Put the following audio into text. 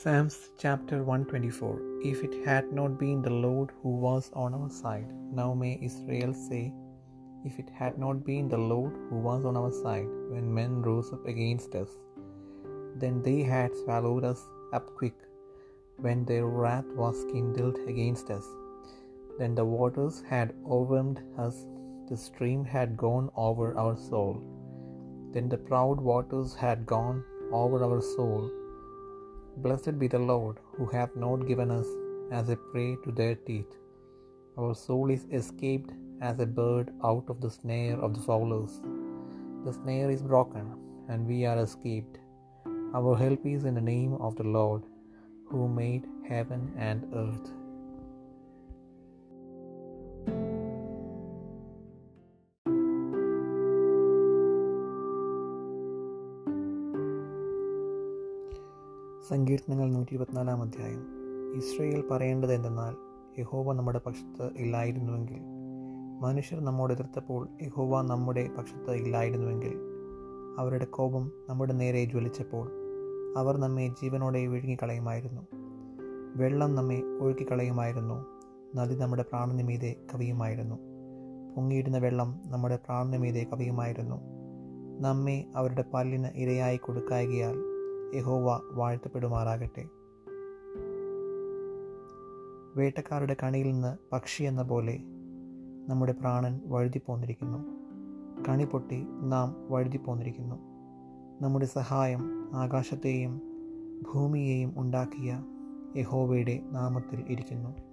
Psalms chapter 124 If it had not been the Lord who was on our side, now may Israel say, If it had not been the Lord who was on our side, when men rose up against us, then they had swallowed us up quick, when their wrath was kindled against us. Then the waters had overwhelmed us, the stream had gone over our soul. Then the proud waters had gone over our soul. Blessed be the Lord, who hath not given us as a prey to their teeth. Our soul is escaped as a bird out of the snare of the fowlers. The snare is broken, and we are escaped. Our help is in the name of the Lord, who made heaven and earth. സങ്കീർത്തനങ്ങൾ നൂറ്റി ഇരുപത്തിനാലാം അധ്യായം. Israel പറയേണ്ടത് എന്തെന്നാൽ യഹോവ നമ്മുടെ പക്ഷത്ത് ഇല്ലായിരുന്നുവെങ്കിൽ. മനുഷ്യർ നമ്മോട് എതിർത്തപ്പോൾ യഹോവ നമ്മുടെ പക്ഷത്ത് ഇല്ലായിരുന്നുവെങ്കിൽ. അവരുടെ കോപം നമ്മുടെ നേരെ ജ്വലിച്ചപ്പോൾ അവർ നമ്മെ ജീവനോടെ വിഴുങ്ങിക്കളയുമായിരുന്നു. വെള്ളം നമ്മെ ഒഴുക്കിക്കളയുമായിരുന്നു. നദി നമ്മുടെ പ്രാണനിമീതെ കവിയുമായിരുന്നു. പൊങ്ങിയിരുന്ന വെള്ളം നമ്മുടെ പ്രാണനിമീതെ കവിയുമായിരുന്നു. നമ്മെ അവരുടെ പല്ലിന് ഇരയായി കൊടുക്കായകയാൽ യഹോവ വാഴ്ത്തപ്പെടുമാറാകട്ടെ. വേട്ടക്കാരുടെ കണിയിൽ നിന്ന് പക്ഷി എന്ന പോലെ നമ്മുടെ പ്രാണൻ വഴുതിപ്പോന്നിരിക്കുന്നു. കണി പൊട്ടി നാം വഴുതിപ്പോന്നിരിക്കുന്നു. നമ്മുടെ സഹായം ആകാശത്തെയും ഭൂമിയെയും ഉണ്ടാക്കിയ യഹോവയുടെ നാമത്തിൽ ഇരിക്കുന്നു.